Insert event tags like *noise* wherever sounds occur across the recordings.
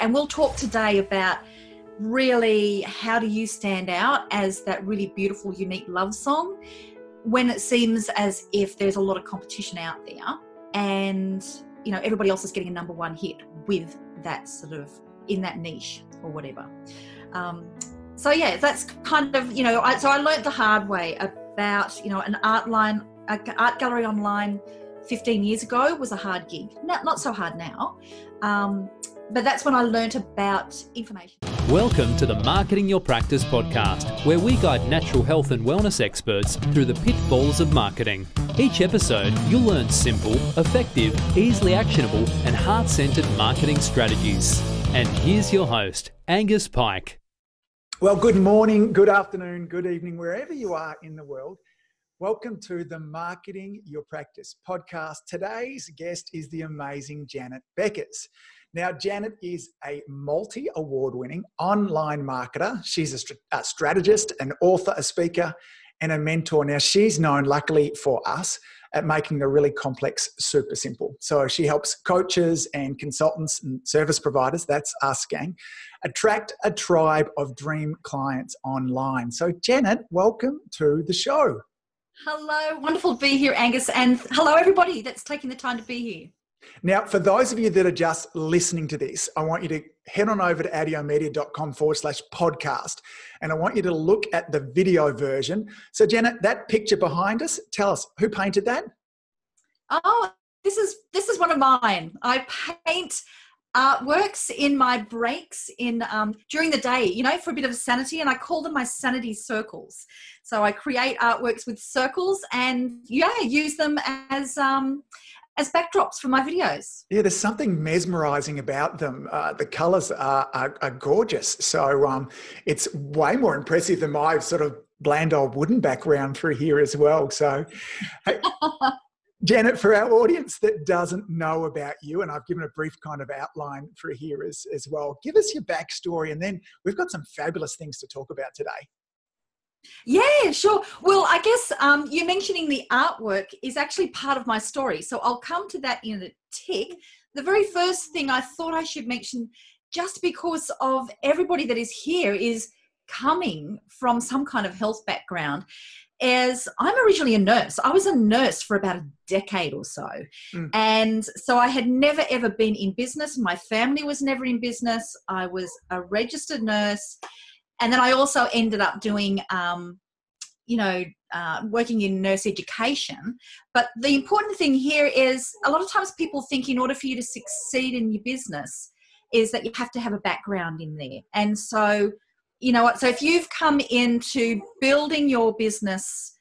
And we'll talk today about really how do you stand out as that really beautiful, unique love song when it seems as if there's a lot of competition out there and you know everybody else is getting a number one hit with that sort of in that niche or whatever. Um, so yeah, that's kind of you know. I, so I learned the hard way about you know an art line, art gallery online, 15 years ago was a hard gig. Not not so hard now, um, but that's when I learned about information. Welcome to the Marketing Your Practice podcast, where we guide natural health and wellness experts through the pitfalls of marketing. Each episode, you'll learn simple, effective, easily actionable, and heart centered marketing strategies. And here's your host, Angus Pike. Well, good morning, good afternoon, good evening, wherever you are in the world. Welcome to the Marketing Your Practice podcast. Today's guest is the amazing Janet Beckers. Now, Janet is a multi award winning online marketer. She's a, a, strategist, an author, a speaker, and a mentor. Now, she's known, luckily for us, at making the really complex super simple. So she helps coaches and consultants and service providers, that's us gang, attract a tribe of dream clients online. So, Janet, welcome to the show. Hello, wonderful to be here, Angus, and hello, everybody that's taking the time to be here. Now, for those of you that are just listening to this, I want you to head on over to audiomedia.com forward slash podcast. And I want you to look at the video version. So, Janet, that picture behind us, tell us who painted that? Oh, this is this is one of mine. I paint artworks in my breaks in um, during the day, you know, for a bit of sanity, and I call them my sanity circles. So I create artworks with circles, and yeah, use them as um, as backdrops for my videos. Yeah, there's something mesmerizing about them. Uh, the colors are, are, are gorgeous. So um, it's way more impressive than my sort of bland old wooden background through here as well. So, hey, *laughs* Janet, for our audience that doesn't know about you, and I've given a brief kind of outline through here as, as well, give us your backstory and then we've got some fabulous things to talk about today. Yeah, sure. Well, I guess um, you mentioning the artwork is actually part of my story. So I'll come to that in a tick. The very first thing I thought I should mention, just because of everybody that is here, is coming from some kind of health background. As I'm originally a nurse, I was a nurse for about a decade or so. Mm. And so I had never ever been in business. My family was never in business. I was a registered nurse and then I also ended up doing, um, you know, uh, working in nurse education. But the important thing here is a lot of times people think in order for you to succeed in your business is that you have to have a background in there. And so, you know what? So if you've come into building your business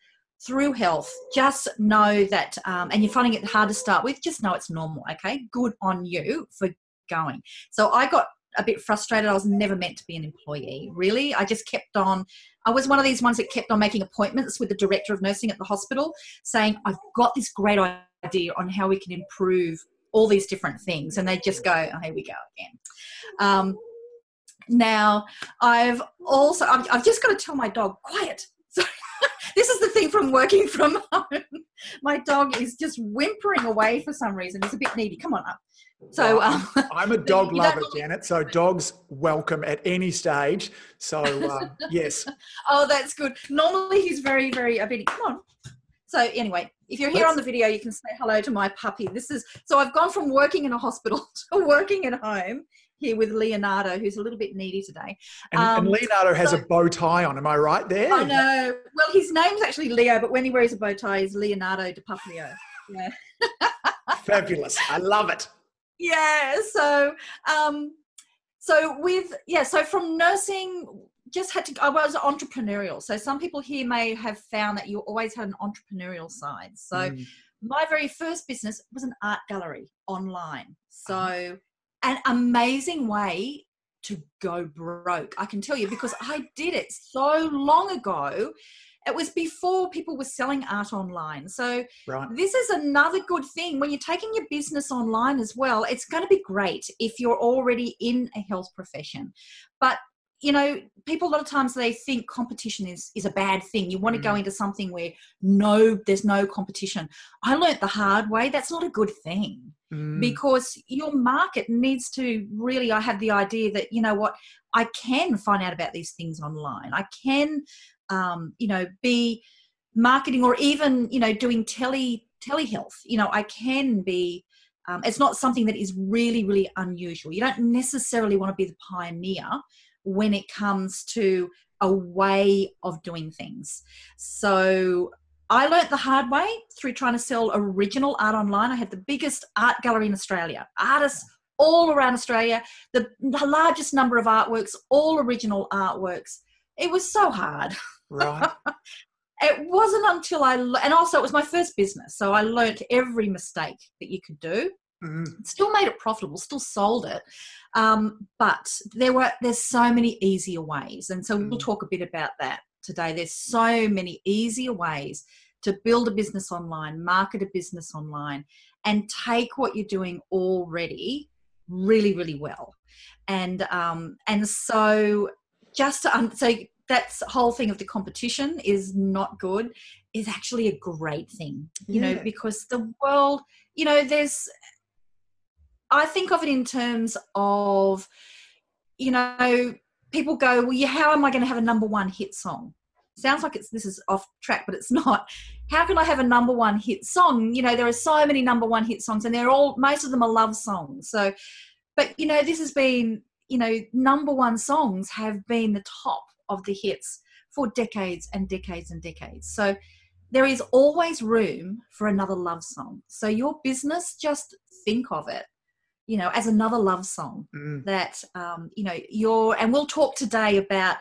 through health, just know that, um, and you're finding it hard to start with, just know it's normal. Okay, good on you for going. So I got a bit frustrated. I was never meant to be an employee, really. I just kept on. I was one of these ones that kept on making appointments with the director of nursing at the hospital, saying, I've got this great idea on how we can improve all these different things. And they just go, oh, here we go again. Um, now, I've also, I've, I've just got to tell my dog, quiet. *laughs* So this is the thing from working from *laughs* home. My dog is just whimpering away for some reason. He's a bit needy. Come on up. So um, I'm a *laughs* dog lover, Janet. So dogs welcome at any stage. So uh, yes. *laughs* oh, that's good. Normally he's very, very obedient. Come on. So anyway, if you're here Let's, on the video, you can say hello to my puppy. This is so I've gone from working in a hospital *laughs* to working at home here with Leonardo, who's a little bit needy today. And, um, and Leonardo has so, a bow tie on. Am I right there? I know. Well, his name's actually Leo, but when he wears a bow tie, he's Leonardo DiCaprio. Yeah. Fabulous. I love it yeah so um so with yeah so from nursing just had to i was entrepreneurial so some people here may have found that you always had an entrepreneurial side so mm. my very first business was an art gallery online so uh-huh. an amazing way to go broke i can tell you because i did it so long ago it was before people were selling art online. So right. this is another good thing when you're taking your business online as well. It's going to be great if you're already in a health profession. But you know people a lot of times they think competition is is a bad thing you want to go Mm. into something where no there's no competition i learnt the hard way that's not a good thing Mm, because your market needs to really i have the idea that you know what i can find out about these things online i can um, you know be marketing or even you know doing tele telehealth you know i can be um, it's not something that is really really unusual you don't necessarily want to be the pioneer when it comes to a way of doing things so I learnt the hard way through trying to sell original art online. I had the biggest art gallery in Australia, artists all around Australia, the, the largest number of artworks, all original artworks. It was so hard. *laughs* right. *laughs* It wasn't until I, and also it was my first business, so I learnt every mistake that you could do. Mm, Still made it profitable, still sold it, um, but there were there's so many easier ways, and so we'll Mm. talk a bit about that today. There's so many easier ways to build a business online, market a business online, and take what you're doing already really, really well. And um, and so just to un- so that's whole thing of the competition is not good is actually a great thing you know because the world you know there's i think of it in terms of you know people go well yeah, how am i going to have a number one hit song? Sounds like it's this is off track but it's *laughs* not. How can i have a number one hit song? You know there are so many number one hit songs and they're all most of them are love songs so but you know this has been you know number one songs have been the top of the hits for decades and decades and decades. So there is always room for another love song. So your business just think of it you know as another love song mm, that um, you know you're and we'll talk today about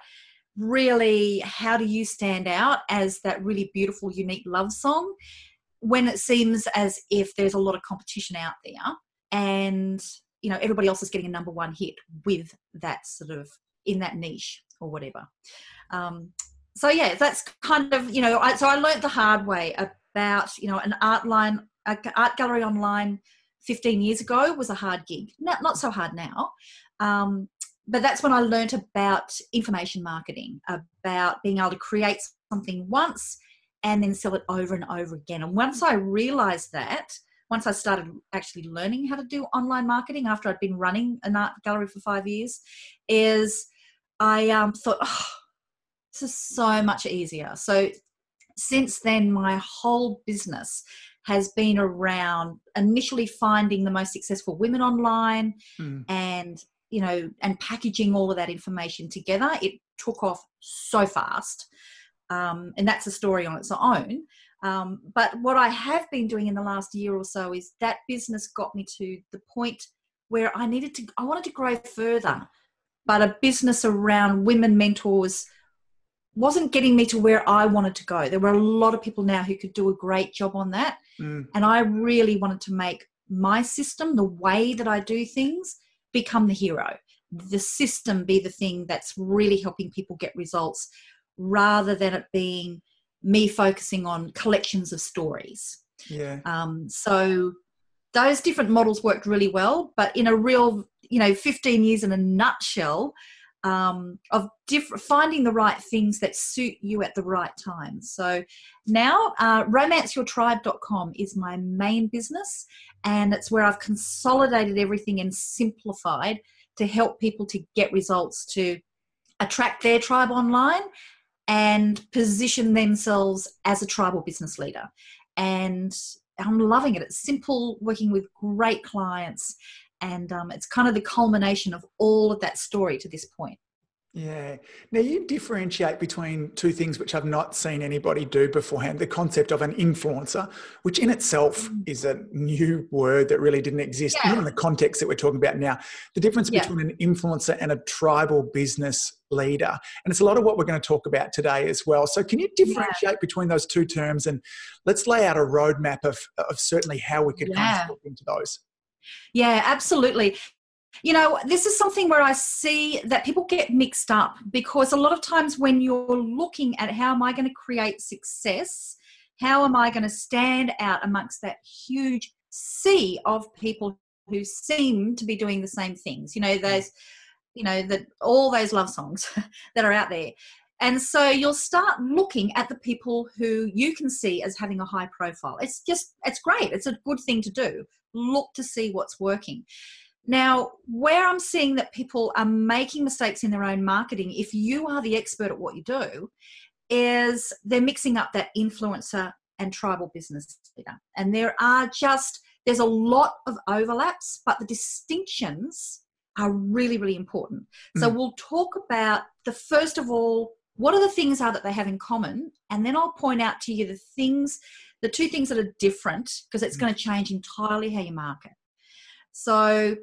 really how do you stand out as that really beautiful unique love song when it seems as if there's a lot of competition out there and you know everybody else is getting a number one hit with that sort of in that niche or whatever. Um, so yeah that's kind of you know I, so i learned the hard way about you know an art line art gallery online 15 years ago was a hard gig. Not, not so hard now um, but that's when i learnt about information marketing about being able to create something once and then sell it over and over again. And once i realized that once i started actually learning how to do online marketing after i'd been running an art gallery for five years is i um, thought oh, this is so much easier. So since then my whole business has been around initially finding the most successful women online mm. and you know and packaging all of that information together. It took off so fast um, and that's a story on its own. Um, but what i have been doing in the last year or so is that business got me to the point where i needed to i wanted to grow further but a business around women mentors wasn't getting me to where i wanted to go there were a lot of people now who could do a great job on that Mm, and I really wanted to make my system, the way that I do things, become the hero. The system be the thing that's really helping people get results rather than it being me focusing on collections of stories. yeah. Um, so those different models worked really well, but in a real, you know, 15 years in a nutshell um, of different finding the right things that suit you at the right time. So now, uh, romanceyourtribe.com is my main business, and it's where I've consolidated everything and simplified to help people to get results to attract their tribe online and position themselves as a tribal business leader. And I'm loving it. It's simple, working with great clients, and um, it's kind of the culmination of all of that story to this point. Yeah. Now you differentiate between two things which I've not seen anybody do beforehand. The concept of an influencer, which in itself Mm. is a new word that really didn't exist, Yeah. even in the context that we're talking about now. The difference Yeah. between an influencer and a tribal business leader. And it's a lot of what we're going to talk about today as well. So can you differentiate between those two terms and let's lay out a roadmap of, of certainly how we could kind of look into those. Yeah, absolutely. You know, this is something where I see that people get mixed up because a lot of times when you're looking at how am I going to create success, how am I going to stand out amongst that huge sea of people who seem to be doing the same things? You know, hmm. those, you know that all those love songs *laughs* that are out there and so you'll start looking at the people who you can see as having a high profile it's just it's great it's a good thing to do look to see what's working now where i'm seeing that people are making mistakes in their own marketing if you are the expert at what you do is they're mixing up that influencer and tribal business leader and there are just there's a lot of overlaps but the distinctions are really, really important. Mm. So we'll talk about the first of all, what are the things are that they have in common? And then I'll point out to you the things, the two things that are different, because it's mm. going to change entirely how you market. So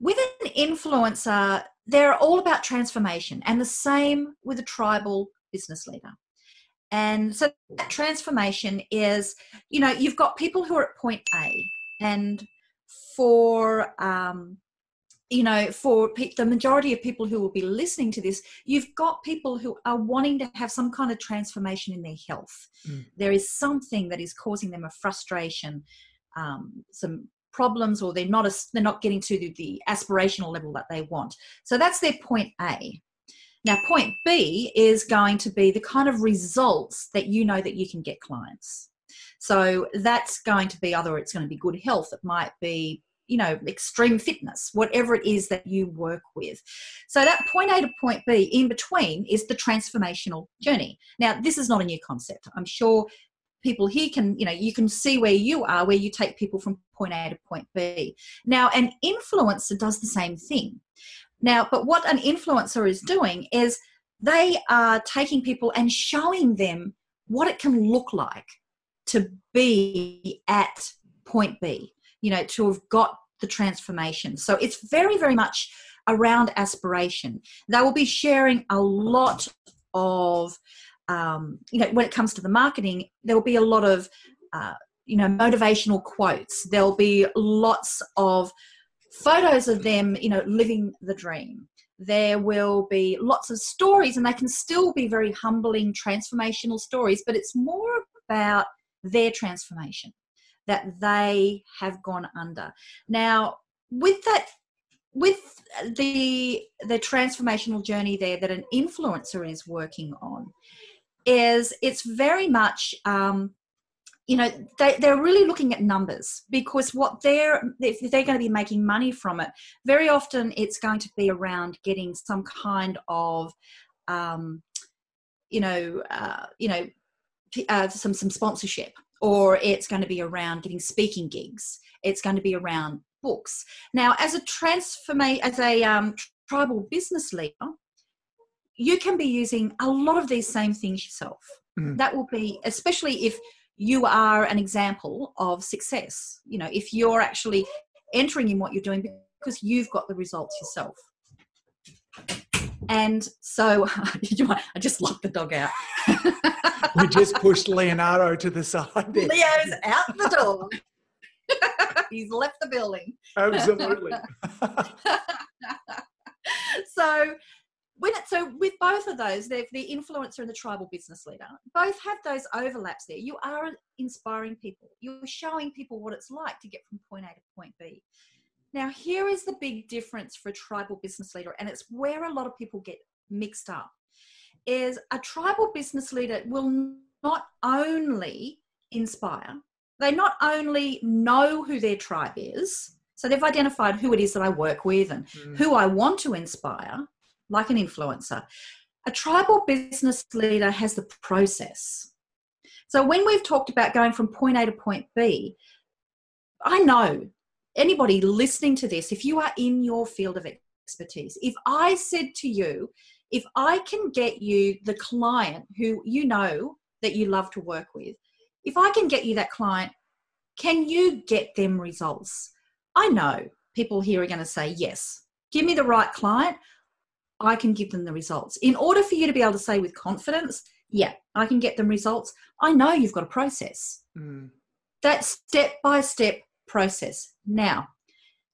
with an influencer, they're all about transformation, and the same with a tribal business leader. And so that transformation is, you know, you've got people who are at point A, and for um, you know, for pe- the majority of people who will be listening to this, you've got people who are wanting to have some kind of transformation in their health. Mm. There is something that is causing them a frustration, um, some problems, or they're not a, they're not getting to the, the aspirational level that they want. So that's their point A. Now, point B is going to be the kind of results that you know that you can get clients. So that's going to be either it's going to be good health, it might be you know extreme fitness whatever it is that you work with. So that point a to point b in between is the transformational journey. Now this is not a new concept. I'm sure people here can you know you can see where you are where you take people from point a to point b. Now an influencer does the same thing. Now but what an influencer is doing is they are taking people and showing them what it can look like to be at point b you know, to have got the transformation. So it's very, very much around aspiration. They will be sharing a lot of, um, you know, when it comes to the marketing, there will be a lot of, uh, you know, motivational quotes. There'll be lots of photos of them, you know, living the dream. There will be lots of stories, and they can still be very humbling, transformational stories, but it's more about their transformation that they have gone under. Now, with that with the the transformational journey there that an influencer is working on is it's very much um, you know they, they're really looking at numbers because what they're if they're going to be making money from it very often it's going to be around getting some kind of um, you know uh, you know uh, some some sponsorship or it's going to be around getting speaking gigs. It's going to be around books. Now as a transformation as a um, tribal business leader you can be using a lot of these same things yourself. Mm. that will be especially if you are an example of success. You know if you're actually entering in what you're doing because you've got the results yourself and so *laughs* I just locked the dog out. *laughs* we just pushed Leonardo to the side. There. Leo's out the door. *laughs* He's left the building. Absolutely. so when it, so with both of those, the influencer and the tribal business leader, both have those overlaps there. You are inspiring people. You're showing people what it's like to get from point A to point B. Now, here is the big difference for a tribal business leader, and it's where a lot of people get mixed up. Is a tribal business leader will not only inspire, they not only know who their tribe is, so they've identified who it is that I work with and mm. who I want to inspire, like an influencer. A tribal business leader has the process. So when we've talked about going from point A to point B, I know anybody listening to this, if you are in your field of expertise, if I said to you, if I can get you the client who you know that you love to work with, if I can get you that client, can you get them results? I know people here are going to say, yes, give me the right client. I can give them the results. In order for you to be able to say with confidence, yeah, I can get them results, I know you've got a process. Mm. That step by step process. Now,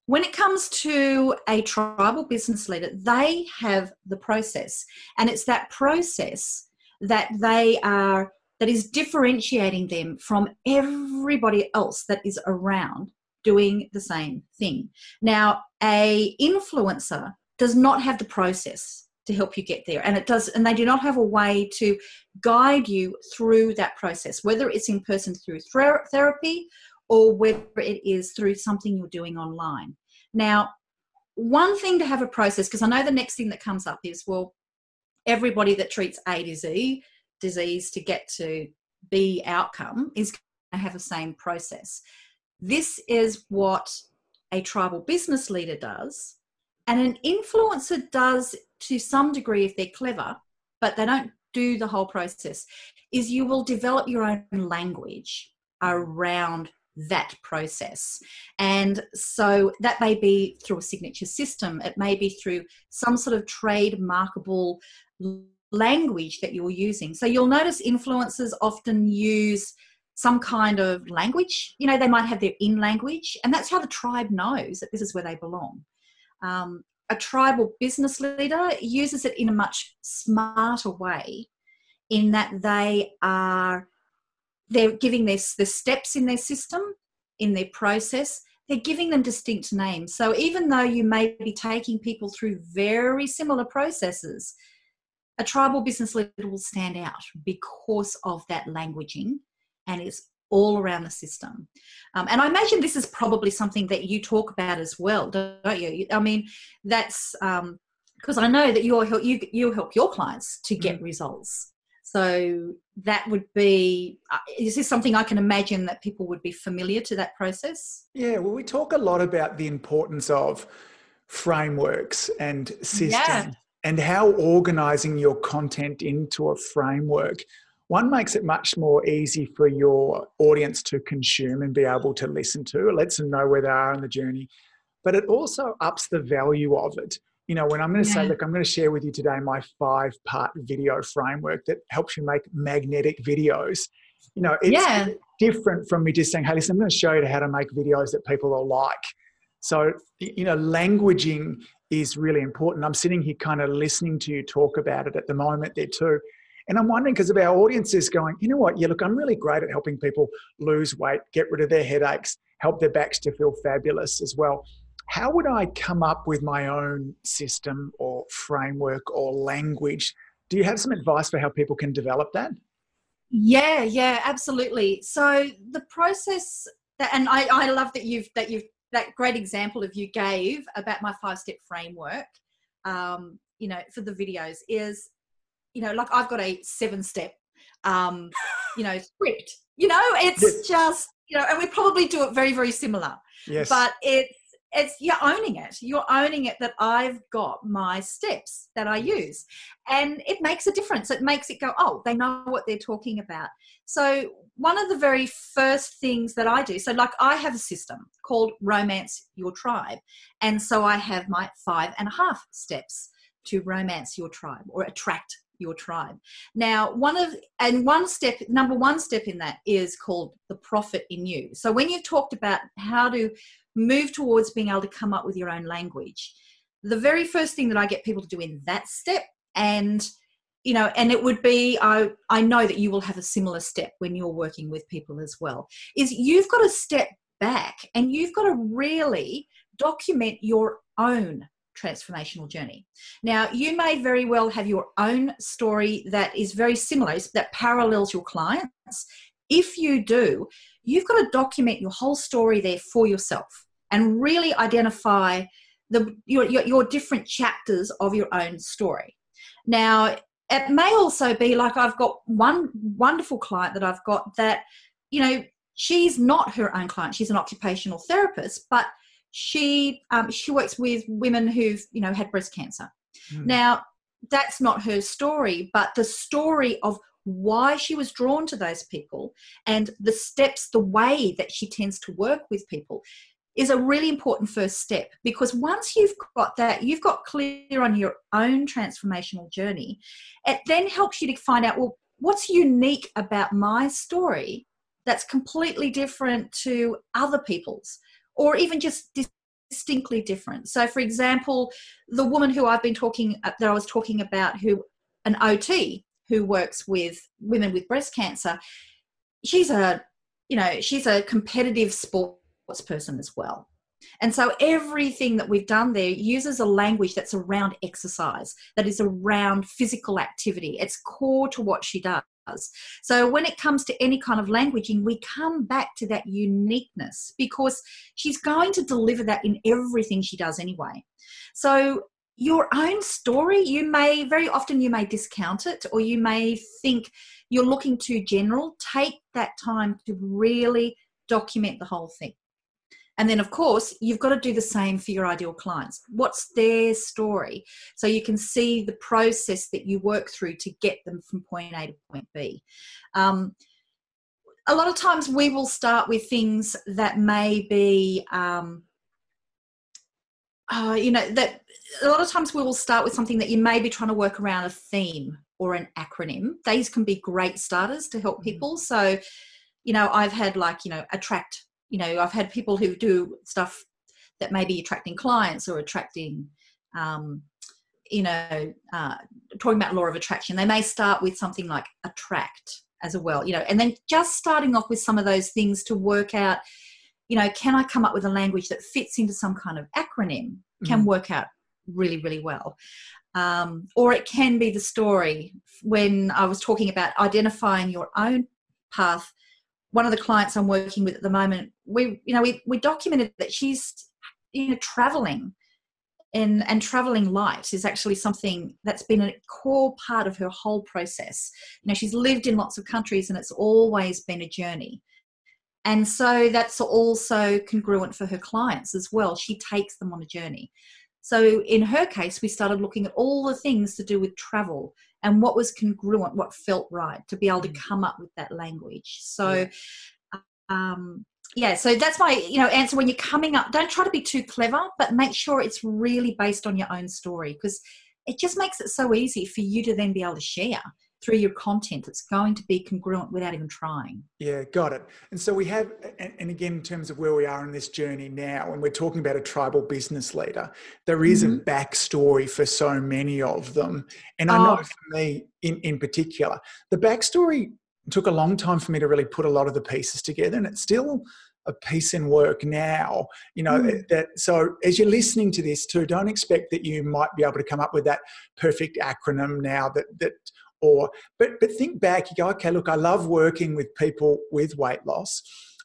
when it comes to a tribal business leader, they have the process, and it's that process that they are that is differentiating them from everybody else that is around doing the same thing. Now, a influencer does not have the process to help you get there and it does and they do not have a way to guide you through that process whether it's in person through ther- therapy or whether it is through something you're doing online. Now one thing to have a process because i know the next thing that comes up is well everybody that treats a disease disease to get to b outcome is going to have the same process. This is what a tribal business leader does and an influencer does to some degree if they're clever, but they don't do the whole process, is you will develop your own language around that process. And so that may be through a signature system, it may be through some sort of trademarkable language that you're using. So you'll notice influencers often use some kind of language. You know, they might have their in language, and that's how the tribe knows that this is where they belong. Um, a tribal business leader uses it in a much smarter way in that they are they're giving this the steps in their system in their process they're giving them distinct names so even though you may be taking people through very similar processes a tribal business leader will stand out because of that languaging and it's all around the system. Um, and I imagine this is probably something that you talk about as well, don't you? I mean, that's because um, I know that you help you you help your clients to get mm. results. So that would be uh, is this something I can imagine that people would be familiar to that process? Yeah, well, we talk a lot about the importance of frameworks and systems. Yeah. And how organizing your content into a framework one makes it much more easy for your audience to consume and be able to listen to. It lets them know where they are in the journey, but it also ups the value of it. You know, when I'm going to yeah. say, look, I'm going to share with you today my five part video framework that helps you make magnetic videos. You know, it's yeah. different from me just saying, hey, listen, I'm going to show you how to make videos that people will like. So, you know, languaging is really important. I'm sitting here kind of listening to you talk about it at the moment there too. And I'm wondering because of our audiences going, you know what? Yeah, look, I'm really great at helping people lose weight, get rid of their headaches, help their backs to feel fabulous as well. How would I come up with my own system or framework or language? Do you have some advice for how people can develop that? Yeah, yeah, absolutely. So the process that, and I, I love that you've that you've that great example of you gave about my five step framework. Um, you know, for the videos is you know, like I've got a seven step, um, you know, script. You know, it's yes. just you know, and we probably do it very very similar. Yes. But it's it's you're owning it. You're owning it that I've got my steps that I use, and it makes a difference. It makes it go, oh, they know what they're talking about. So one of the very first things that I do, so like I have a system called Romance Your Tribe, and so I have my five and a half steps to romance your tribe or attract your tribe. Now, one of and one step, number one step in that is called the profit in you. So when you've talked about how to move towards being able to come up with your own language, the very first thing that I get people to do in that step, and you know, and it would be I I know that you will have a similar step when you're working with people as well, is you've got to step back and you've got to really document your own transformational journey. Now, you may very well have your own story that is very similar, that parallels your clients. If you do, you've got to document your whole story there for yourself and really identify the your, your, your different chapters of your own story. Now, it may also be like I've got one wonderful client that I've got that, you know, she's not her own client, she's an occupational therapist, but she um, she works with women who've you know had breast cancer. Mm. Now that's not her story, but the story of why she was drawn to those people and the steps, the way that she tends to work with people is a really important first step because once you've got that, you've got clear on your own transformational journey, it then helps you to find out, well, what's unique about my story that's completely different to other people's? or even just distinctly different. So, for example, the woman who I've been talking uh, that I was talking about, who an OT who works with women with breast cancer, she's a you know she's a competitive sports person as well. And so everything that we've done there uses a language that's around exercise, that is around physical activity. It's core to what she does. So when it comes to any kind of languaging, we come back to that uniqueness because she's going to deliver that in everything she does anyway. So your own story, you may very often you may discount it or you may think you're looking too general. Take that time to really document the whole thing. And then, of course, you've got to do the same for your ideal clients. What's their story? So you can see the process that you work through to get them from point A to point B. Um, a lot of times we will start with things that may be, um, uh, you know, that a lot of times we will start with something that you may be trying to work around a theme or an acronym. These can be great starters to help mm-hmm. people. So, you know, I've had like, you know, attract you know i've had people who do stuff that may be attracting clients or attracting um, you know uh, talking about law of attraction. They may start with something like attract as well you know and then just starting off with some of those things to work out you know can i come up with a language that fits into some kind of acronym can mm-hmm. work out really really well. Um, or it can be the story. When i was talking about identifying your own path one of the clients I'm working with at the moment, we you know we we documented that she's you know traveling and and traveling light is actually something that's been a core part of her whole process. You know, she's lived in lots of countries and it's always been a journey. And so that's also congruent for her clients as well. She takes them on a journey. So in her case, we started looking at all the things to do with travel and what was congruent, what felt right to be able to mm. come up with that language. So, yeah. um, yeah, so that's my you know answer. When you're coming up, don't try to be too clever, but make sure it's really based on your own story because it just makes it so easy for you to then be able to share through your content. It's going to be congruent without even trying. Yeah, got it. And so we have, and again, in terms of where we are in this journey now, when we're talking about a tribal business leader, there is mm-hmm. a backstory for so many of them. And I know oh. for me in, in particular, the backstory took a long time for me to really put a lot of the pieces together. And it's still a piece in work now you know mm. that so as you're listening to this too don't expect that you might be able to come up with that perfect acronym now that that or but but think back you go okay look i love working with people with weight loss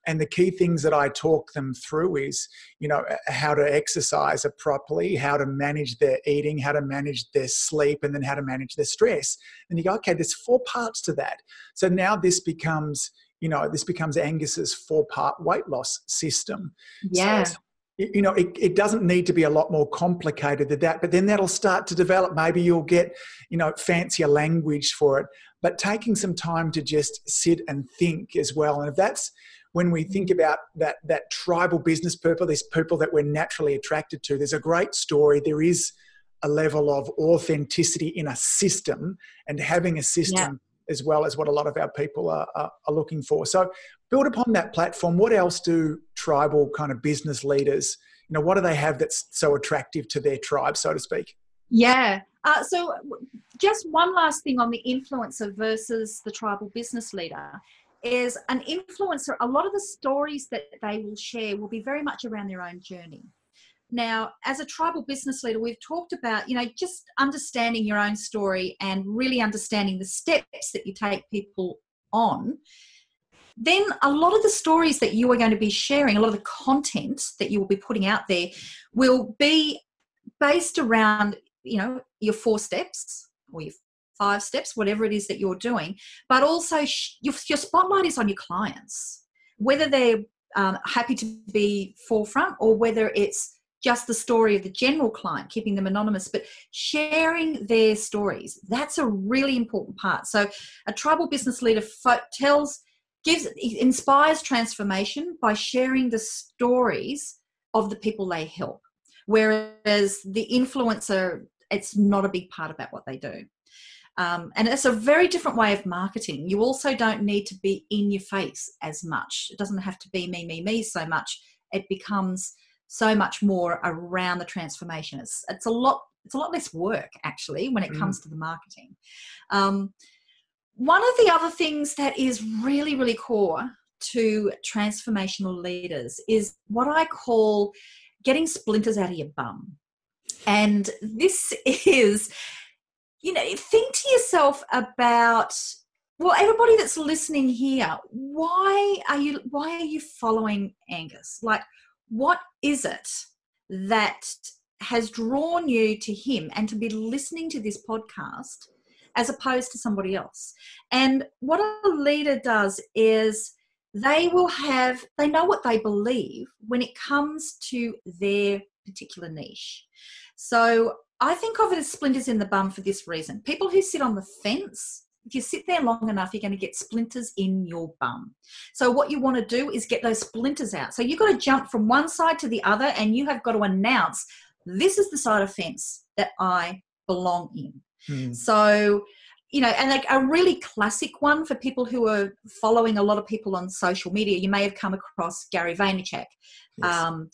and the key things that i talk them through is you know how to exercise properly how to manage their eating how to manage their sleep and then how to manage their stress. And you go okay there's four parts to that. So now this becomes you know this becomes angus's four part weight loss system. Yeah. so you know, it, it doesn't need to be a lot more complicated than that, but then that'll start to develop. Maybe you'll get, you know, fancier language for it, but taking some time to just sit and think as well. And if that's when we think about that, that tribal business people, this people that we're naturally attracted to, there's a great story. There is a level of authenticity in a system and having a system yeah. as well as what a lot of our people are, are, are looking for. So build upon that platform. What else do tribal kind of business leaders you know what do they have that's so attractive to their tribe so to speak? Yeah. Uh, so just one last thing on the influencer versus the tribal business leader is an influencer a lot of the stories that they will share will be very much around their own journey. Now as a tribal business leader we've talked about you know just understanding your own story and really understanding the steps that you take people on then a lot of the stories that you are going to be sharing, a lot of the content that you will be putting out there will be based around, you know, your four steps or your five steps, whatever it is that you're doing, but also sh- your, your spotlight is on your clients, whether they're um, happy to be forefront or whether it's just the story of the general client, keeping them anonymous, but sharing their stories. That's a really important part. So, a tribal business leader fo- tells gives inspires transformation by sharing the stories of the people they help. Whereas the influencer it's not a big part about what they do. Um, and it's a very different way of marketing. You also don't need to be in your face as much. It doesn't have to be me me me so much. It becomes so much more around the transformation. It's it's a lot it's a lot less work actually when it mm. comes to the marketing. Um, one of the other things that is really, really core to transformational leaders is what I call getting splinters out of your bum. And this *laughs* is, you know, think to yourself about well everybody that's listening here why are you why are you following angus like what is it that has drawn you to him and to be listening to this podcast as opposed to somebody else. And what a leader does is they will have they know what they believe when it comes to their particular niche. So i think of it as splinters in the bum for this reason. People who sit on the fence if you sit there long enough you're going to get splinters in your bum. So what you want to do is get those splinters out. So you've got to jump from one side to the other and you have got to announce this is the side of fence that i belong in hmm. so you know, and like a really classic one for people who are following a lot of people on social media, you may have come across Gary Vaynerchuk. Yes. Um,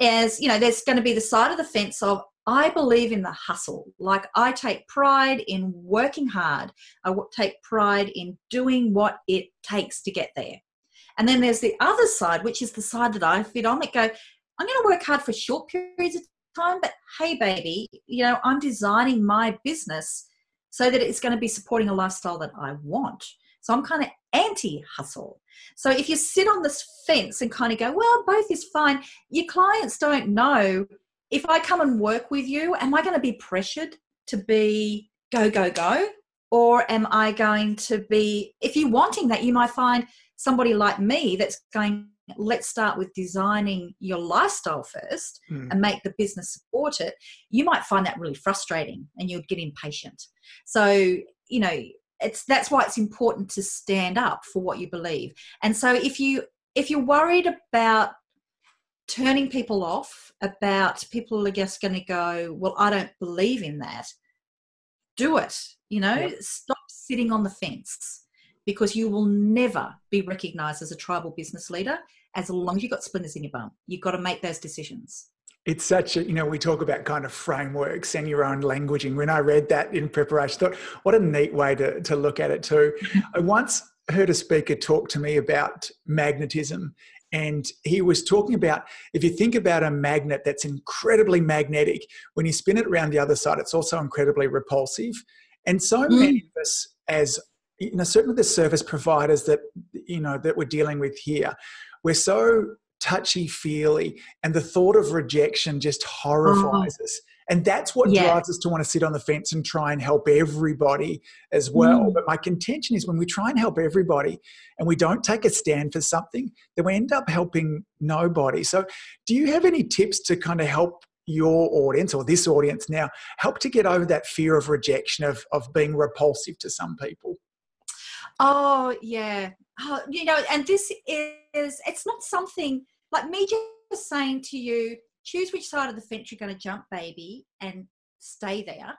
as you know, there's going to be the side of the fence of I believe in the hustle. Like I take pride in working hard. I take pride in doing what it takes to get there. And then there's the other side, which is the side that I fit on that go, I'm going to work hard for short periods of time, but hey, baby, you know, I'm designing my business so that it's going to be supporting a lifestyle that I want. So I'm kind of anti hustle. So if you sit on this fence and kind of go, well, both is fine, your clients don't know if I come and work with you, am I going to be pressured to be go, go, go? Or am I going to be, if you're wanting that, you might find somebody like me that's going let's start with designing your lifestyle first mm. and make the business support it you might find that really frustrating and you'd get impatient so you know it's that's why it's important to stand up for what you believe and so if you if you're worried about turning people off about people are just going to go well i don't believe in that do it you know yep. stop sitting on the fence because you will never be recognized as a tribal business leader as long as you've got splinters in your bum. You've got to make those decisions. It's such a, you know, we talk about kind of frameworks and your own languaging. When I read that in preparation, I thought, what a neat way to, to look at it too. *laughs* I once heard a speaker talk to me about magnetism and he was talking about if you think about a magnet that's incredibly magnetic when you spin it around the other side it's also incredibly repulsive and so mm. many of us as you know, certainly the service providers that you know that we're dealing with here, we're so touchy feely, and the thought of rejection just horrifies oh. us. And that's what yeah. drives us to want to sit on the fence and try and help everybody as well. Mm. But my contention is when we try and help everybody and we don't take a stand for something, then we end up helping nobody. So, do you have any tips to kind of help your audience or this audience now help to get over that fear of rejection of, of being repulsive to some people Oh yeah, oh, you know, and this is it's not something like me just saying to you, choose which side of the fence you're going to jump, baby, and stay there,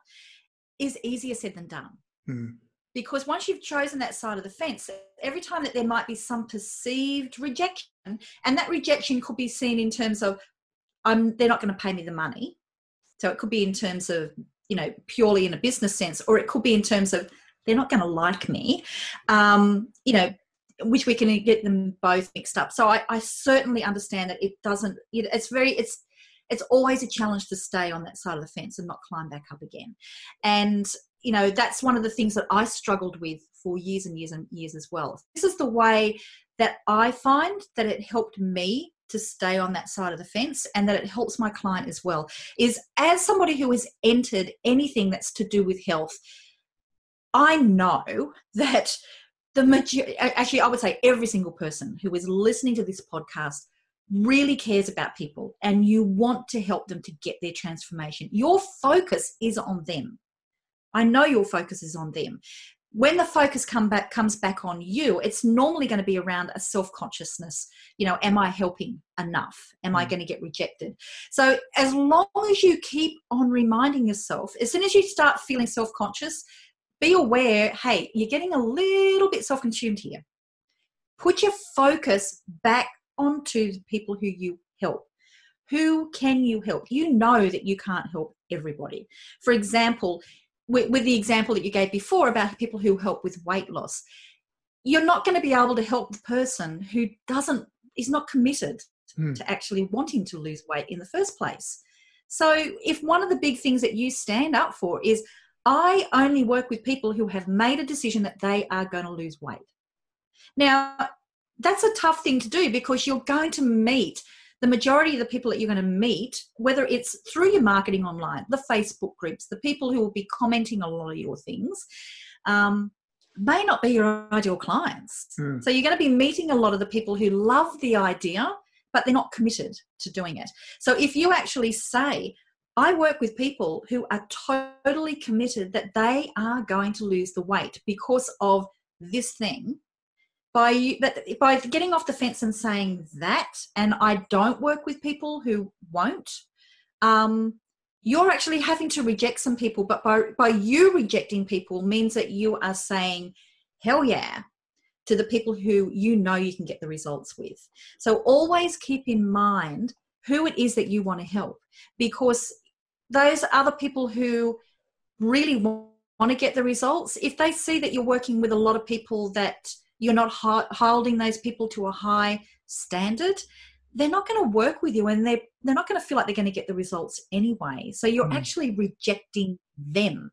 is easier said than done. Mm. Because once you've chosen that side of the fence, every time that there might be some perceived rejection, and that rejection could be seen in terms of, I'm they're not going to pay me the money. So it could be in terms of, you know, purely in a business sense, or it could be in terms of they're not going to like me. Um, you know, which we can get them both mixed up. So I, I certainly understand that it doesn't. It, it's very. It's it's always a challenge to stay on that side of the fence and not climb back up again. And you know that's one of the things that I struggled with for years and years and years as well. This is the way that I find that it helped me to stay on that side of the fence and that it helps my client as well is as somebody who has entered anything that's to do with health I know that the majority, actually, I would say every single person who is listening to this podcast really cares about people and you want to help them to get their transformation. Your focus is on them. I know your focus is on them. When the focus come back comes back on you, it's normally going to be around a self-consciousness. You know, am I helping enough? Am I mm. going to get rejected? So as long as you keep on reminding yourself, as soon as you start feeling self-conscious, be aware hey, you're getting a little bit self consumed here. Put your focus back onto the people who you help. Who can you help? You know that you can't help everybody. For example, with, with the example that you gave before about people who help with weight loss, you're not going to be able to help the person who doesn't is not committed mm. to actually wanting to lose weight in the first place. So, if one of the big things that you stand up for is, I only work with people who have made a decision that they are going to lose weight. Now, that's a tough thing to do because you're going to meet the majority of the people that you're going to meet, whether it's through your marketing online, the Facebook groups, the people who will be commenting a lot of your things, um, may not be your ideal clients. Mm. So you're going to be meeting a lot of the people who love the idea, but they're not committed to doing it. So if you actually say, I work with people who are totally committed that they are going to lose the weight because of this thing, by by getting off the fence and saying that and i don't work with people who won't um, you're actually having to reject some people. But by by you rejecting people means that you are saying hell yeah to the people who you know you can get the results with. So always keep in mind who it is that you want to help because those other people who really want to get the results. If they see that you're working with a lot of people that you're not holding those people to a high standard they're not going to work with you and they're they're not going to feel like they're going to get the results anyway. So you're mm. actually rejecting them.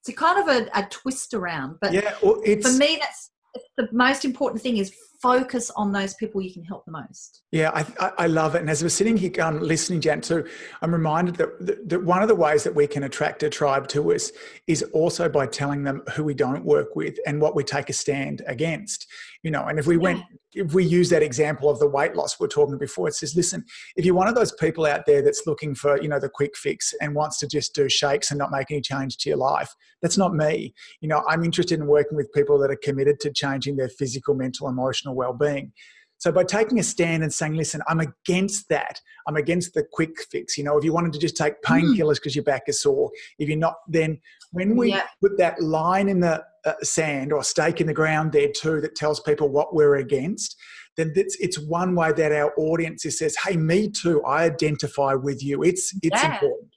It's a kind of a, a twist around but yeah well, for me that's the most important thing is focus on those people you can help the most. Yeah, I, I love it. And as we're sitting here um, listening, Jan, too, I'm reminded that, that one of the ways that we can attract a tribe to us is also by telling them who we don't work with and what we take a stand against. You know, and if we yeah. went, if we use that example of the weight loss we're talking before, it says, listen, if you're one of those people out there that's looking for, you know, the quick fix and wants to just do shakes and not make any change to your life, that's not me. You know, I'm interested in working with people that are committed to changing their physical, mental, emotional well-being. So by taking a stand and saying, listen, I'm against that. I'm against the quick fix. You know, if you wanted to just take mm. painkillers because your back is sore, if you're not, then when we yeah. put that line in the uh, sand or stake in the ground there too that tells people what we're against, then it's, it's one way that our audience says, hey, me too, I identify with you. It's, it's yeah. important.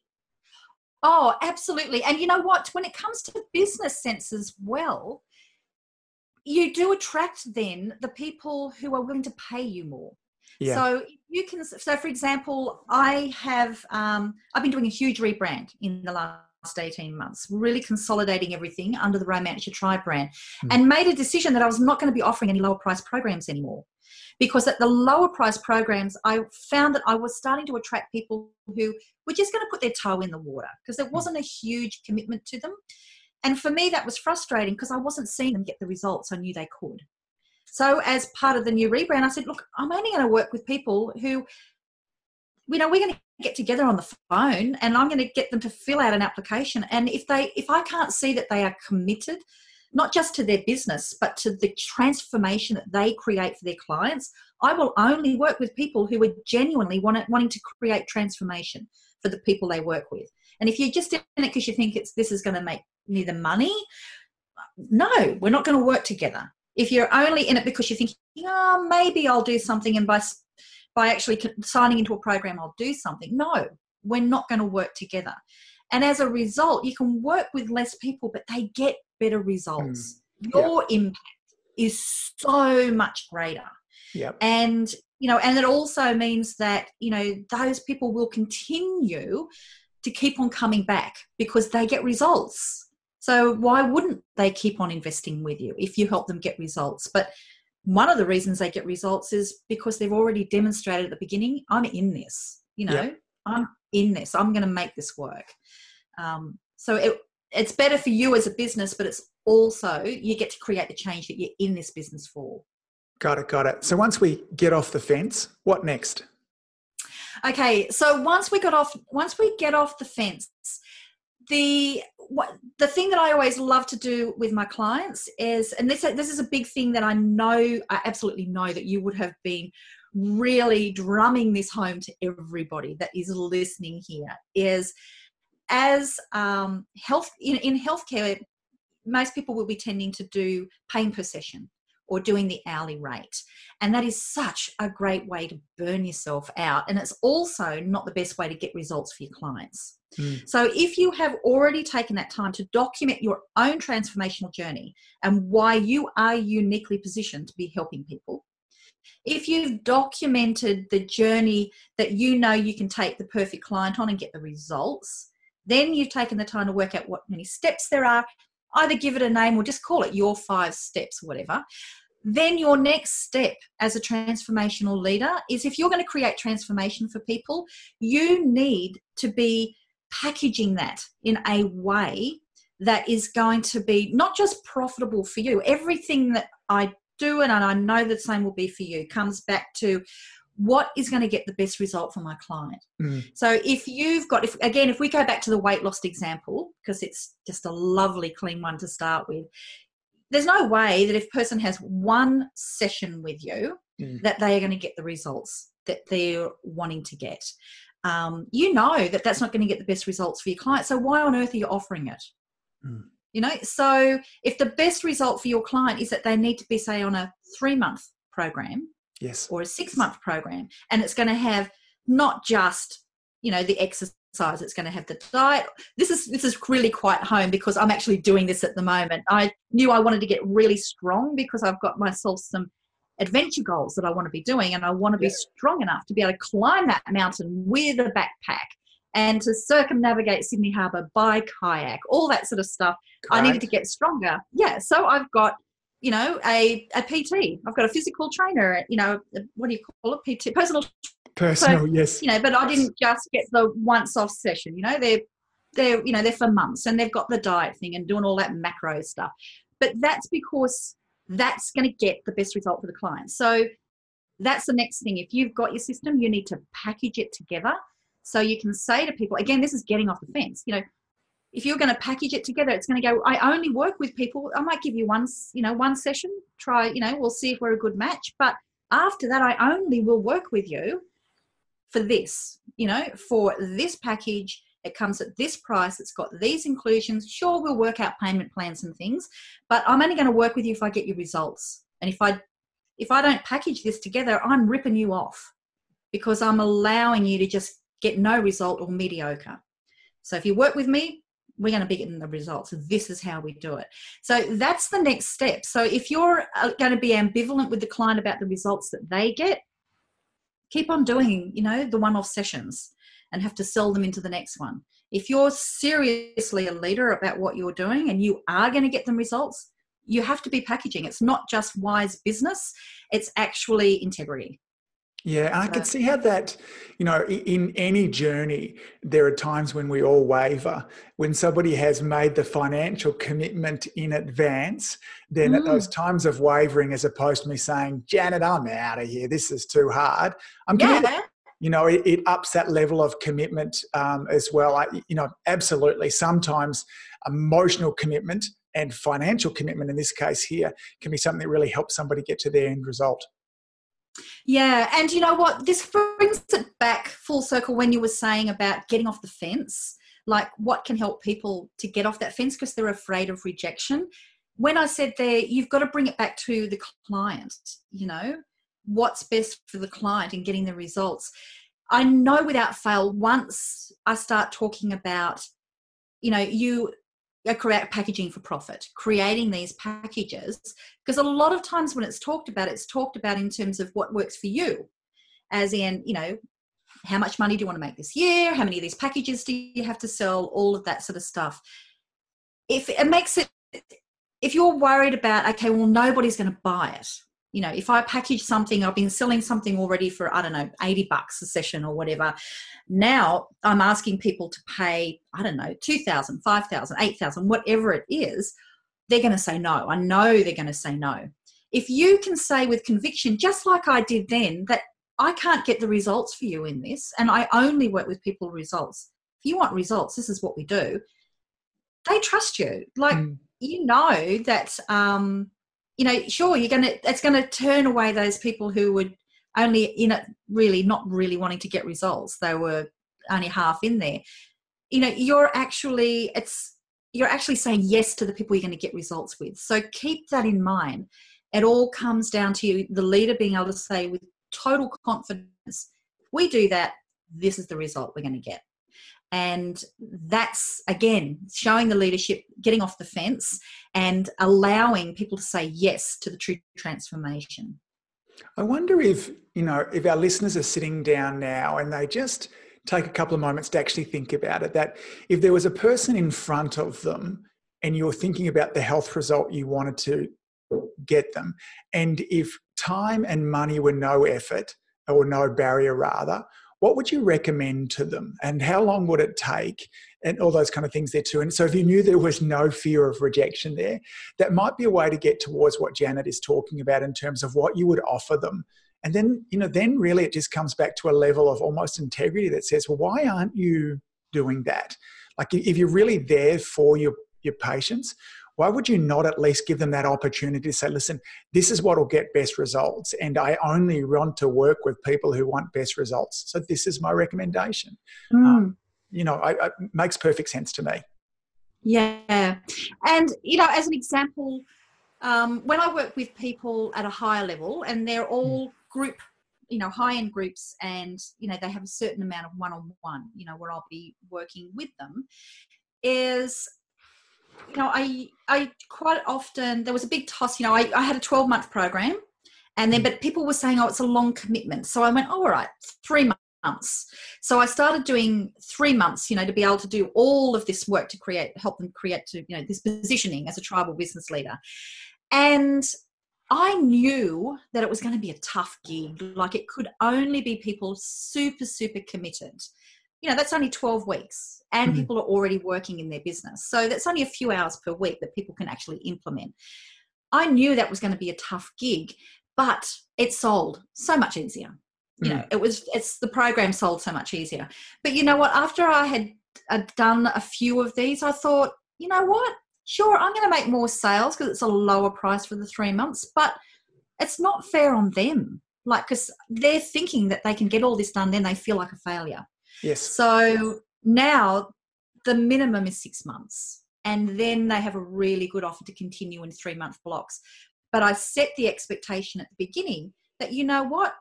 Oh, absolutely. And you know what? When it comes to business sense as well, you do attract then the people who are willing to pay you more. Yeah. So you can. So for example, I have um, I've been doing a huge rebrand in the last 18 months, really consolidating everything under the Your Tribe brand, mm. and made a decision that I was not going to be offering any lower price programs anymore. Because at the lower price programs, I found that I was starting to attract people who were just going to put their toe in the water because there hmm. wasn't a huge commitment to them. And for me, that was frustrating because I wasn't seeing them get the results I knew they could. So, as part of the new rebrand, I said, look, I'm only going to work with people who, you know, we're going to get together on the phone and I'm going to get them to fill out an application. And if they, if I can't see that they are committed, not just to their business, but to the transformation that they create for their clients, I will only work with people who are genuinely want, wanting to create transformation for the people they work with. And if you're just in it because you think it's this is going to make me the money, no, we're not going to work together. If you're only in it because you're thinking, oh, maybe I'll do something, and by by actually signing into a program, I'll do something. No, we're not going to work together. And as a result, you can work with less people, but they get better results. Mm. Your yeah. impact is so much greater. Yep. And you know, and it also means that you know those people will continue to keep on coming back because they get results. So why wouldn't they keep on investing with you if you help them get results? But one of the reasons they get results is because they've already demonstrated at the beginning, I'm in this, you know, yep. I'm in this, I'm going to make this work. Um, so it, it's better for you as a business, but it's also you get to create the change that you're in this business for. Got it, got it. So once we get off the fence, what next? Okay, so once we got off, once we get off the fence, the what the thing that I always love to do with my clients is, and this this is a big thing that I know, I absolutely know that you would have been really drumming this home to everybody that is listening here is as um, health in, in healthcare most people will be tending to do pain per session or doing the hourly rate. And that is such a great way to burn yourself out. And it's also not the best way to get results for your clients. Mm. So, if you have already taken that time to document your own transformational journey and why you are uniquely positioned to be helping people, if you've documented the journey that you know you can take the perfect client on and get the results, then you've taken the time to work out what many steps there are. Either give it a name or just call it your five steps, whatever. Then your next step as a transformational leader is if you're going to create transformation for people, you need to be packaging that in a way that is going to be not just profitable for you. Everything that I do, and I know the same will be for you, comes back to what is going to get the best result for my client. Mm. So if you've got, if again, if we go back to the weight loss example, because it's just a lovely, clean one to start with, there's no way that if a person has one session with you, mm. that they are going to get the results that they're wanting to get. Um, you know that that's not going to get the best results for your client. So why on earth are you offering it? Mm. You know, so if the best result for your client is that they need to be, say, on a three month program, yes, or a six month program, and it's going to have not just you know the exercise it's going to have the diet this is this is really quite home because i'm actually doing this at the moment i knew i wanted to get really strong because i've got myself some adventure goals that i want to be doing and i want to yeah. be strong enough to be able to climb that mountain with a backpack and to circumnavigate Sydney Harbour by kayak, all that sort of stuff. I needed to get stronger. Yeah, so I've got, you know, a, a PT. I've got a physical trainer, you know, what do you call it? PT, personal Personal, so, yes. You know, but I didn't just get the once off session, you know, they're they're you know, they're for months and they've got the diet thing and doing all that macro stuff. But that's because that's going to get the best result for the client. So that's the next thing. If you've got your system, you need to package it together so you can say to people, again, this is getting off the fence. You know, if you're going to package it together, it's going to go, I only work with people. I might give you one, you know, one session, try, you know, we'll see if we're a good match. But after that, I only will work with you for this, you know, for this package. It comes at this price. It's got these inclusions. Sure, we'll work out payment plans and things, but I'm only going to work with you if I get your results. And if I if I don't package this together, I'm ripping you off because I'm allowing you to just get no result or mediocre. So if you work with me, we're going to be getting the results. This is how we do it. So that's the next step. So if you're uh, going to be ambivalent with the client about the results that they get, keep on doing, you know, the one-off sessions and have to sell them into the next one. If you're seriously a leader about what you're doing and you are going to get them results, you have to be packaging. It's not just wise business, it's actually integrity. Yeah, I can see how that, you know, in any journey, there are times when we all waver. When somebody has made the financial commitment in advance, then mm. at those mm. times of wavering, as opposed to me saying, Janet, I'm out of here, this is too hard, I'm yeah. committed. You know, it, it, ups that level of commitment um, as well. I, you know, absolutely. Sometimes emotional commitment and financial commitment, in this case here, can be something that really helps somebody get to their end result. Yeah, and you know what? This brings it back full circle when you were saying about getting off the fence. Like, what can help people to get off that fence because they're afraid of rejection? When I said there, you've got to bring it back to the client, you know, what's best for the client and getting the results. I know without fail, once I start talking about, you know, you create packaging for profit, creating these packages. Because a lot of times when it's talked about, it's talked about in terms of what works for you, as in, you know, how much money do you want to make this year? How many of these packages do you have to sell? All of that sort of stuff. If it makes it, if you're worried about, okay, well, nobody's going to buy it, you know if i package something i've been selling something already for i don't know 80 bucks a session or whatever. Now i'm asking people to pay i don't know 2000 5000 8000 whatever it is they're going to say no. I know they're going to say no. If you can say with conviction just like i did then that i can't get the results for you in this and i only work with people results. If you want results this is what we do. They trust you. Like mm. you know that um you know, sure, you're to, it's to turn away those people who would only in it really not really wanting to get results. They were only half in there. You know, you're actually, it's, you're actually saying yes to the people you're going to get results with. So keep that in mind. It all comes down to you, the leader being able to say with total confidence, we do that, this is the result we're going to get and that's again showing the leadership getting off the fence and allowing people to say yes to the true transformation. I wonder if, you know, if our listeners are sitting down now and they just take a couple of moments to actually think about it, that if there was a person in front of them and you're thinking about the health result you wanted to get them, and if time and money were no effort or no barrier rather, what would you recommend to them? And how long would it take? And all those kind of things there too. And so if you knew there was no fear of rejection there that might be a way to get towards what janet is talking about in terms of what you would offer them. And then you know then really it just comes back to a level of almost integrity that says well why aren't you doing that? Like if you're really there for your your patients why would you not at least give them that opportunity to say, listen, this is what will get best results. And I only want to work with people who want best results. So this is my recommendation. Mm. Um, you know, I, it makes perfect sense to me. Yeah. And, you know, as an example, um, when I work with people at a higher level and they're all mm. group you know high end groups and you know they have a certain amount of one on one you know where i'll be working with them is you know, I I quite often there was a big toss. You know, I, I had a 12 month program, and then but people were saying, oh, it's a long commitment. So I went, oh, all right, three months. So I started doing three months. You know, to be able to do all of this work to create, help them create to you know this positioning as a tribal business leader, and I knew that it was going to be a tough gig. Like it could only be people super, super committed you know that's only 12 weeks and mm-hmm. people are already working in their business. So that's only a few hours per week that people can actually implement. I knew that was going to be a tough gig but it sold so much easier. You know mm. it was it's the program sold so much easier. But you know what? After i had uh, done a few of these i thought you know what? Sure i'm going to make more sales because it's a lower price for the three months but it's not fair on them. Like because they're thinking that they can get all this done then they feel like a failure Yes. So now the minimum is six months. And then they have a really good offer to continue in three month blocks. But I set the expectation at the beginning that, you know what,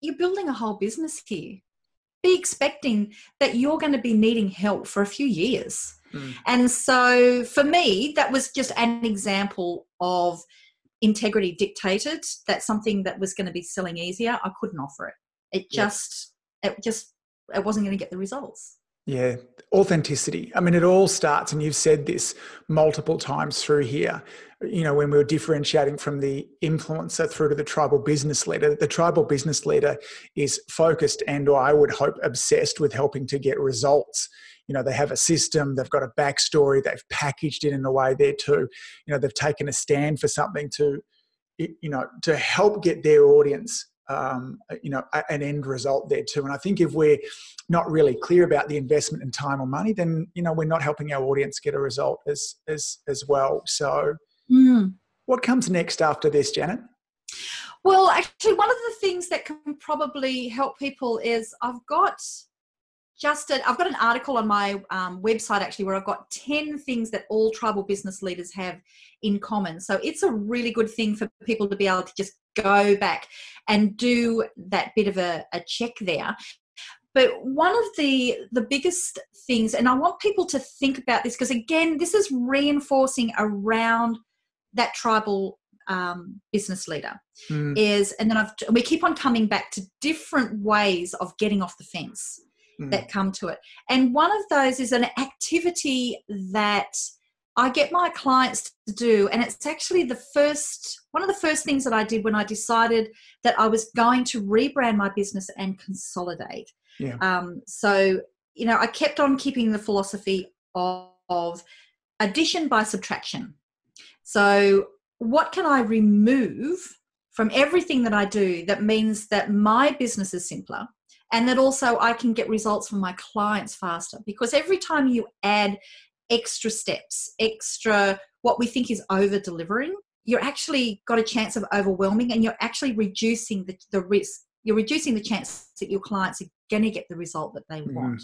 you're building a whole business here. Be expecting that you're going to be needing help for a few years. Mm. And so for me, that was just an example of integrity dictated that something that was going to be selling easier, I couldn't offer it. It just, it just I wasn't going to get the results. Yeah, authenticity. I mean, it all starts, and you've said this multiple times through here. You know, when we were differentiating from the influencer through to the tribal business leader, the tribal business leader is focused and, or I would hope, obsessed with helping to get results. You know, they have a system, they've got a backstory, they've packaged it in a way there too. You know, they've taken a stand for something to, you know, to help get their audience um, you know an end result there too and i think if we're not really clear about the investment in time or money then you know we're not helping our audience get a result as as as well so mm. what comes next after this janet well actually one of the things that can probably help people is i've got just a, I've got an article on my um, website actually where I've got 10 things that all tribal business leaders have in common. So it's a really good thing for people to be able to just go back and do that bit of a, a check there. But one of the the biggest things, and I want people to think about this because again, this is reinforcing around that tribal um, business leader mm. is, and then I've we keep on coming back to different ways of getting off the fence mm. that come to it. And one of those is an activity that I get my clients to do, and it's actually the first one of the first things that I did when I decided that I was going to rebrand my business and consolidate. Yeah. Um, so, you know, I kept on keeping the philosophy of, of addition by subtraction. So, what can I remove from everything that I do that means that my business is simpler? and that also I can get results from my clients faster because every time you add extra steps, extra what we think is over delivering, you're actually got a chance of overwhelming and you're actually reducing the, the risk. You're reducing the chance that your clients are going to get the result that they mm-hmm. want.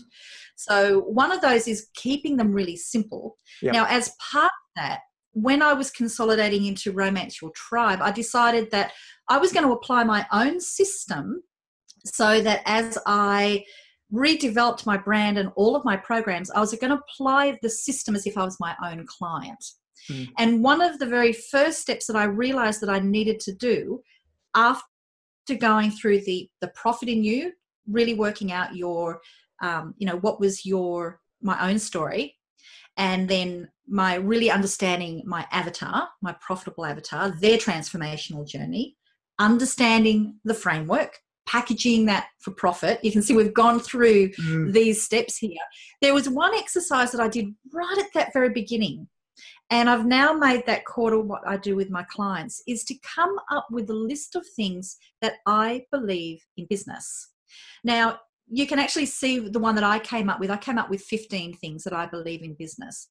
So, one of those is keeping them really simple. Yep. Now, as part of that, when I was consolidating into Romance Your Tribe, I decided that I was going to apply my own system so that as I redeveloped my brand and all of my programs, I was going to apply the system as if I was my own client. Mm. And one of the very first steps that I realized that I needed to do after going through the the profit in you, really working out your, um, you know, what was your my own story, and then my really understanding my avatar, my profitable avatar, their transformational journey, understanding the framework, packaging that for profit. You can see we've gone through mm. these steps here. There was one exercise that I did right at that very beginning. And I've now made that core to what I do with my clients is to come up with a list of things that I believe in business. Now, you can actually see the one that I came up with. I came up with 15 things that I believe in business.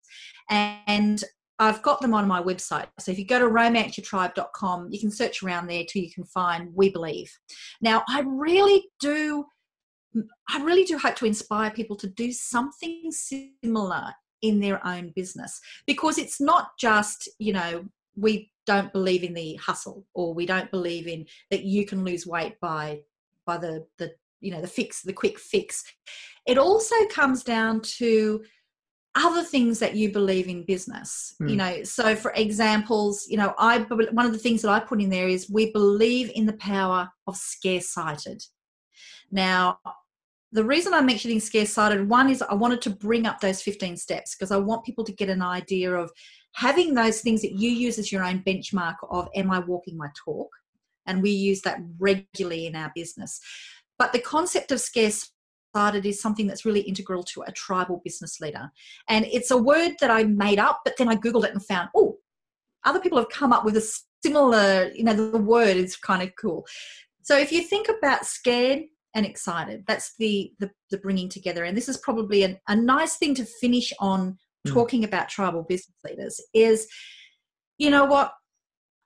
And I've got them on my website. So if you go to romanceyourtribe.com, you can search around there till you can find We Believe. Now, I really do I really do hope to inspire people to do something similar in their own business because it's not just, you know, we don't believe in the hustle or we don't believe in that you can lose weight by by the the you know the fix the quick fix it also comes down to other things that you believe in business mm. you know? So for examples you know i one of the things that i put in there is we believe in the power of scarce sighted now the reason i'm mentioning scarce sighted one is i wanted to bring up those 15 steps because i want people to get an idea of having those things that you use as your own benchmark of am i walking my talk? And we use that regularly in our business. But the concept of scarce sighted is something that's really integral to a tribal business leader. And it's a word that I made up, but then I Googled it and found, oh, other people have come up with a similar, you know, the word is kind of cool. So if you think about scared and excited, that's the, the, the bringing together. And this is probably an, a nice thing to finish on mm. talking about tribal business leaders is, you know what,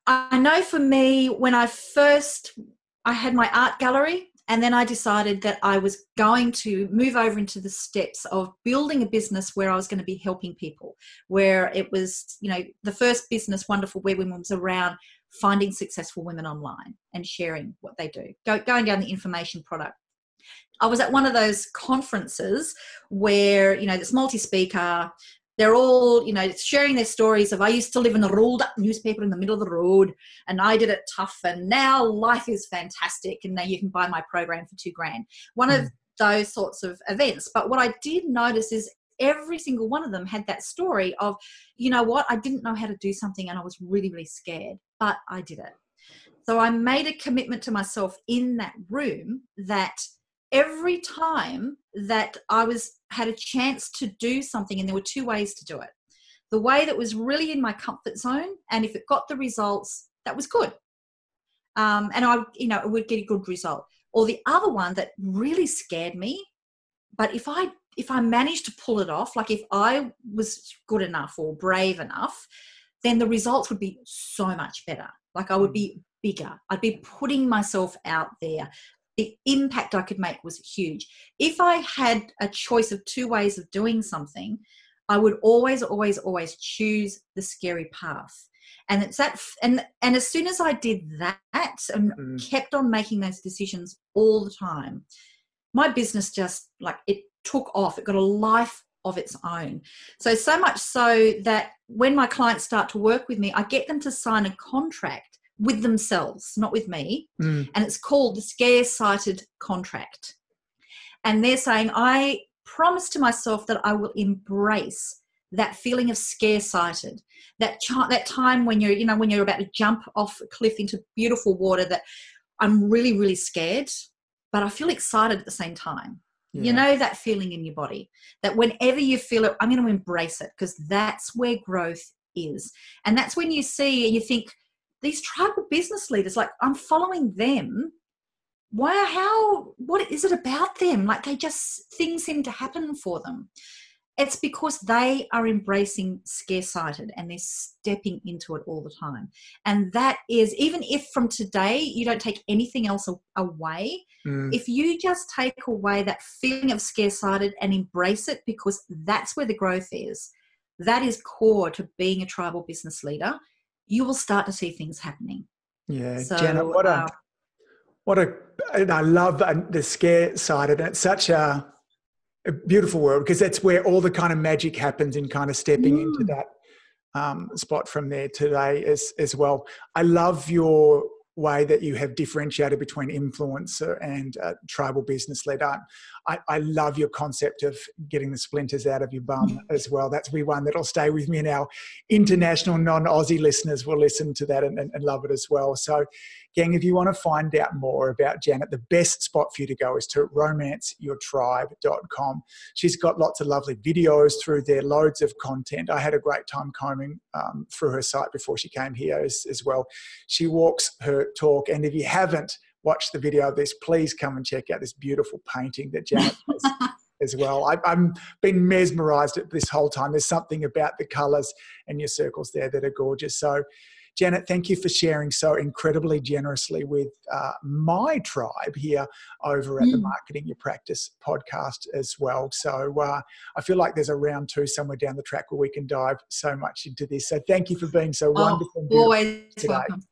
I know for me, when I first, I had my art gallery and then I decided that I was going to move over into the steps of building a business where I was going to be helping people, where it was, you know, the first business, Wonderful Web Women, was around finding successful women online and sharing what they do, Go, going down the information product. I was at one of those conferences where, you know, this multi speaker, they're all, you know, sharing their stories of I used to live in a rolled up newspaper in the middle of the road and I did it tough and now life is fantastic and now you can buy my program for two grand. One mm. of hmm. those sorts of events. But what I did notice is every single one of them had that story of, you know what, I didn't know how to do something and I was really, really scared, but I did it. So I made a commitment to myself in that room that every time that I was had a chance to do something, and there were two ways to do it. The way that was really in my comfort zone, and if it got the results, that was good. Um, and I, you know, it would get a good result. Or the other one that really scared me, but if I if I managed to pull it off, like if I was good enough or brave enough, then the results would be so much better. Like I would hmm. be bigger. I'd be putting myself out there the impact I could make was huge. If I had a choice of two ways of doing something, I would always, always, always choose the scary path. And it's that, and and as soon as I did that and mm. kept on making those decisions all the time, my business just like it took off. It got a life of its own. So so much so that when my clients start to work with me, I get them to sign a contract with themselves, not with me. Mm. And it's called the Scare sighted contract. And they're saying, I promise to myself that I will embrace that feeling of scare sighted, that, ch- that time when you're, you know, when you're about to jump off a cliff into beautiful water that I'm really, really scared, but I feel excited at the same time. Yeah. You know that feeling in your body that whenever you feel it, I'm going to embrace it because that's where growth is. And that's when you see and you think, these tribal business leaders like i'm following them. Why how what is it about them? Like they just things seem to happen for them. It's because they are embracing scarce-sighted and they're stepping into it all the time. And that is even if from today you don't take anything else away mm. if you just take away that feeling of scarce-sighted and embrace it because that's where the growth is that is core to being a tribal business leader you will start to see things happening. Yeah, so, Janet, what a uh, what a and I love the scare side, and it's such a, a beautiful world because that's where all the kind of magic happens in kind of stepping mm. into that um, spot from there today as as well. I love your way that you have differentiated between influencer and uh, tribal business led. I, I love your concept of getting the splinters out of your bum *laughs* as well. That's be one that'll stay with me, and our international non Aussie listeners will listen to that and, and, and love it as well. So, gang, if you want to find out more about Janet, the best spot for you to go is to romanceyourtribe.com. She's got lots of lovely videos through there, loads of content. I had a great time combing um, through her site before she came here as, as well. She walks her talk, and if you haven't watched the video of this, please come and check out this beautiful painting that Janet has. *laughs* as well. I, I'm been mesmerized at this whole time. There's something about the colors and your circles there that are gorgeous. So Janet, thank you for sharing so incredibly generously with uh, my tribe here over at mm. the Marketing Your Practice podcast as well. So uh, I feel like there's a round two somewhere down the track where we can dive so much into this. So thank you for being so oh, wonderful. Always today. welcome.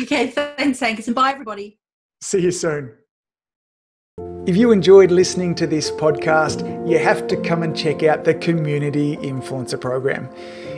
Okay, thanks, Angus, and bye, everybody. See you soon. If you enjoyed listening to this podcast, you have to come and check out the Community Influencer Program.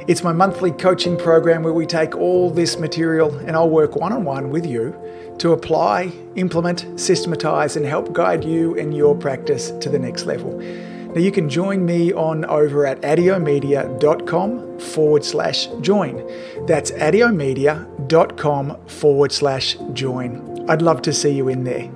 It's my monthly coaching program where we take all this material and I'll work one on one with you to apply, implement, systematize, and help guide you and your practice to the next level. Now, you can join me on over at adiomedia.com forward slash join. That's adiomedia.com forward slash join. I'd love to see you in there.